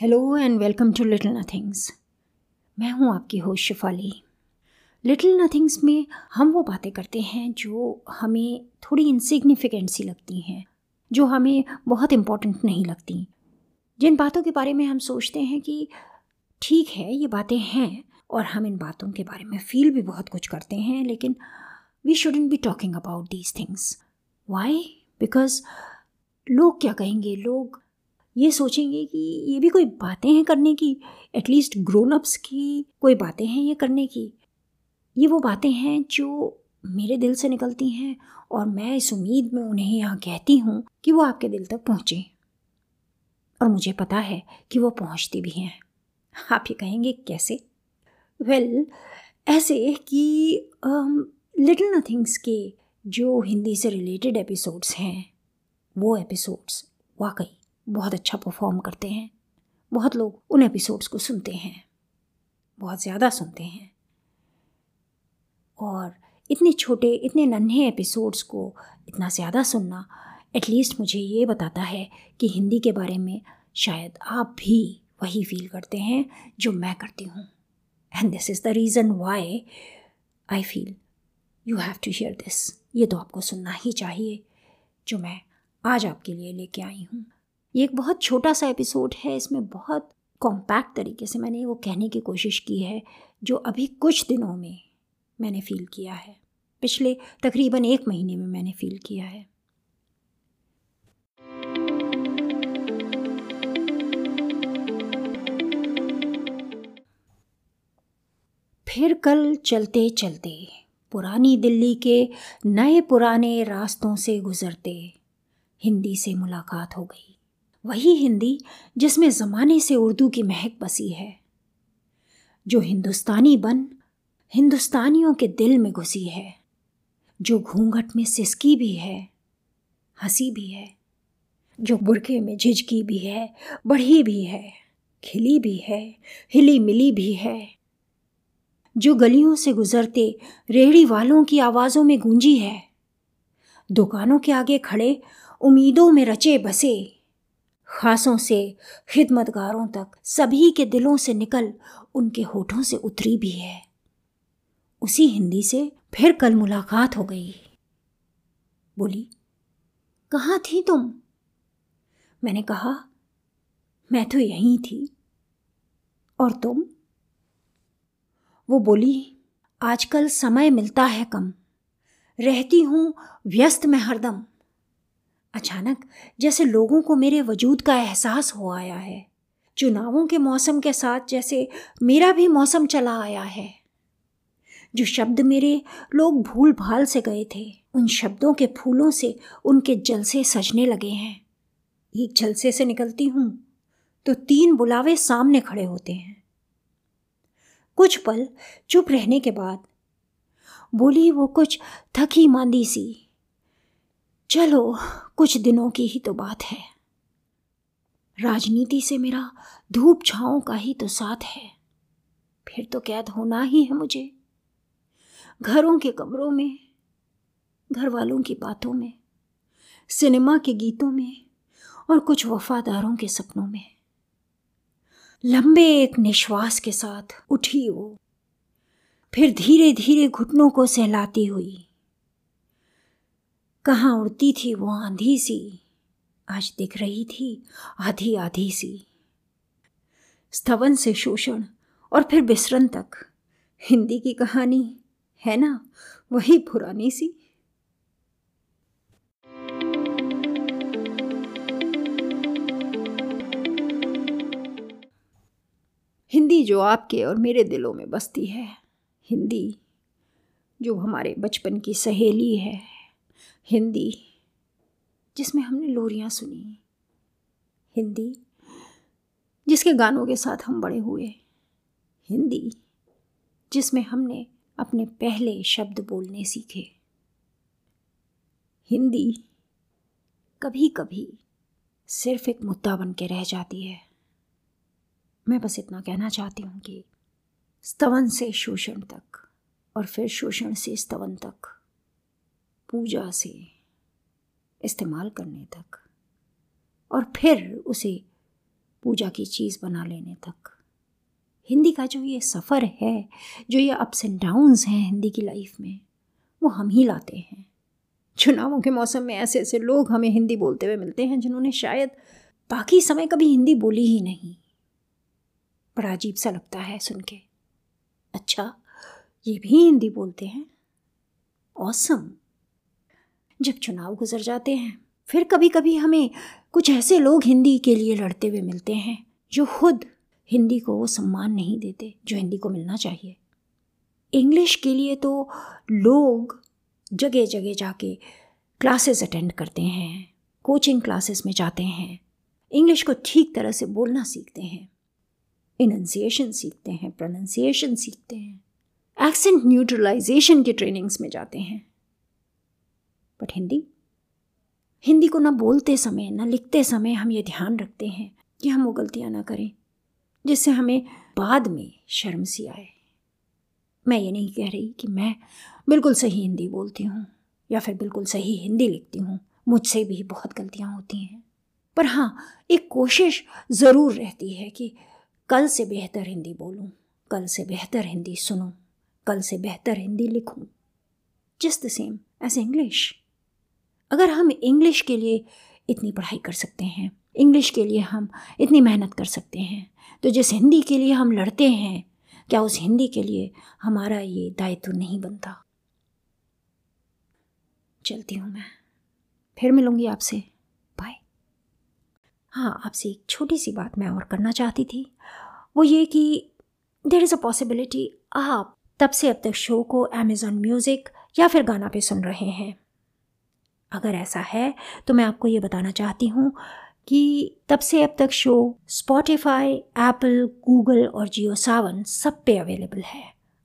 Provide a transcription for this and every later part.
Hello and welcome to little nothings मैं हूँ आपकी होस्ट शिफाली। लिटिल नथिंग्स में हम वो बातें करते हैं जो हमें थोड़ी इनसिग्निफिकेंट सी लगती हैं, जो हमें बहुत इम्पोर्टेंट नहीं लगती। जिन बातों के बारे में हम सोचते हैं कि ठीक है, ये बातें हैं और हम इन बातों के बारे में फील भी बहुत कुछ करते हैं, लेकिन we shouldn't be talking about these things why because लोग क्या कहेंगे? लोग ये सोचेंगे कि ये भी कोई बातें हैं करने की एटलीस्ट ग्रोन अप्स की कोई बातें हैं ये करने की। ये वो बातें हैं जो मेरे दिल से निकलती हैं और मैं इस उम्मीद में उन्हें यहाँ कहती हूँ कि वो आपके दिल तक पहुँचें। और मुझे पता है कि वो पहुँचती भी हैं। आप ये कहेंगे कैसे? वेल well, ऐसे कि लिटिल नथिंग्स के जो हिंदी से रिलेटेड एपिसोड्स हैं वो एपिसोड्स वाकई बहुत अच्छा परफॉर्म करते हैं। बहुत लोग उन एपिसोड्स को सुनते हैं। बहुत ज़्यादा सुनते हैं। और इतने छोटे, इतने नन्हे एपिसोड्स को इतना ज़्यादा सुनना एटलीस्ट मुझे ये बताता है कि हिंदी के बारे में शायद आप भी वही फील करते हैं जो मैं करती हूँ। And this is the reason why I feel you have to hear this ये तो आपको सुनना ही चाहिए, जो मैं आज आपके लिए लेके आई हूँ। ये एक बहुत छोटा सा एपिसोड है, इसमें बहुत कॉम्पैक्ट तरीके से मैंने वो कहने की कोशिश की है, जो अभी कुछ दिनों में मैंने फ़ील किया है। पिछले तकरीबन एक महीने में मैंने फ़ील किया है। फिर कल चलते चलते पुरानी दिल्ली के नए पुराने रास्तों से गुज़रते हिंदी से मुलाकात हो गई। वही हिंदी जिसमें ज़माने से उर्दू की महक बसी है। जो हिंदुस्तानी बन हिंदुस्तानियों के दिल में घुसी है। जो घूंघट में सिसकी भी है, हँसी भी है। जो बुरके में झिझकी भी है, बढ़ी भी है, खिली भी है, हिली मिली भी है। जो गलियों से गुजरते रेहड़ी वालों की आवाज़ों में गूंजी है। दुकानों के आगे खड़े उम्मीदों में रचे बसे। खासों से, खिदमतगारों तक सभी के दिलों से निकल उनके होठों से उतरी भी है। उसी हिंदी से फिर कल मुलाकात हो गई। बोली, कहाँ थी तुम? मैंने कहा, मैं तो यहीं थी। और तुम? वो बोली, आजकल समय मिलता है कम। रहती हूँ व्यस्त में हरदम। अचानक जैसे लोगों को मेरे वजूद का एहसास हो आया है। चुनावों के मौसम के साथ जैसे मेरा भी मौसम चला आया है। जो शब्द मेरे लोग भूल भाल से गए थे, उन शब्दों के फूलों से उनके जलसे सजने लगे हैं। एक जलसे से निकलती हूँ तो तीन बुलावे सामने खड़े होते हैं। कुछ पल चुप रहने के बाद बोली वो कुछ थकी मांदी सी, चलो कुछ दिनों की ही तो बात है। राजनीति से मेरा धूप छाओं का ही तो साथ है। फिर तो कैद होना ही है मुझे। घरों के कमरों में घर वालों की बातों में, सिनेमा के गीतों में और कुछ वफादारों के सपनों में। लंबे एक निश्वास के साथ उठी वो। फिर धीरे धीरे घुटनों को सहलाती हुई। कहाँ उड़ती थी वो आंधी सी? आज दिख रही थी आधी आधी सी। स्तवन से शोषण और फिर बिसरन तक। हिंदी की कहानी, है ना? वही पुरानी सी। हिंदी जो आपके और मेरे दिलों में बसती है, हिंदी जो हमारे बचपन की सहेली है। हिंदी। जिसमें हमने लोरियाँ सुनी। हिंदी। जिसके गानों के साथ हम बड़े हुए। हिंदी। जिसमें हमने अपने पहले शब्द बोलने सीखे। हिंदी कभी कभी सिर्फ़ एक मुद्दा बन के रह जाती है। मैं बस इतना कहना चाहती हूँ कि स्तवन से शोषण तक और फिर शोषण से स्तवन तक पूजा से इस्तेमाल करने तक और फिर उसे पूजा की चीज़ बना लेने तक। हिंदी का जो ये सफ़र है, जो ये अप्स एंड डाउन्स हैं हिंदी की लाइफ में, वो हम ही लाते हैं। चुनावों के मौसम में ऐसे ऐसे लोग हमें हिंदी बोलते हुए मिलते हैं जिन्होंने शायद बाकी समय कभी हिंदी बोली ही नहीं। बड़ा अजीब सा लगता है सुन के। अच्छा ये भी हिंदी बोलते हैं? औसम जब चुनाव गुजर जाते हैं, फिर कभी कभी हमें कुछ ऐसे लोग हिंदी के लिए लड़ते हुए मिलते हैं, जो खुद हिंदी को वो सम्मान नहीं देते, जो हिंदी को मिलना चाहिए। इंग्लिश के लिए तो लोग जगह जगह जाके क्लासेस अटेंड करते हैं, कोचिंग क्लासेस में जाते हैं, इंग्लिश को ठीक तरह से बोलना सीखते हैं, इनन्सिएशन सीखते हैं, प्रोनाउंसिएशन सीखते हैं, एक्सेंट न्यूट्रलाइजेशन की ट्रेनिंग्स में जाते हैं। बट हिंदी हिंदी को ना बोलते समय, ना लिखते समय हम ये ध्यान रखते हैं कि हम वो गलतियाँ ना करें, जिससे हमें बाद में शर्म सी आए। मैं ये नहीं कह रही कि मैं बिल्कुल सही हिंदी बोलती हूँ, या फिर बिल्कुल सही हिंदी लिखती हूँ, मुझसे भी बहुत गलतियाँ होती हैं। पर हाँ एक कोशिश ज़रूर रहती है कि कल से बेहतर हिंदी बोलूँ, कल से बेहतर हिंदी सुनूँ, कल से बेहतर हिंदी लिखूँ। Just the same as English अगर हम इंग्लिश के लिए इतनी पढ़ाई कर सकते हैं इंग्लिश के लिए हम इतनी मेहनत कर सकते हैं तो जिस हिंदी के लिए हम लड़ते हैं, क्या उस हिंदी के लिए हमारा ये दायित्व नहीं बनता? चलती हूँ मैं। फिर मिलूँगी आपसे। बाय हाँ आपसे एक छोटी सी बात मैं और करना चाहती थी। वो ये कि देर इज़ अ पॉसिबिलिटी आप तब से अब तक शो को अमेज़ॉन म्यूज़िक या फिर गाना पे सुन रहे हैं। अगर ऐसा है तो मैं आपको ये बताना चाहती हूँ कि तब से अब तक शो स्पॉटिफाई एप्पल गूगल और जियो सावन सब पे अवेलेबल है।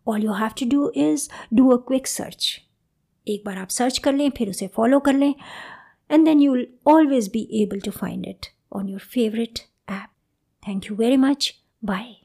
All you have to do is do a quick search एक बार आप सर्च कर लें, फिर उसे फॉलो कर लें and then you always be able to find it on your favourite app thank you very much bye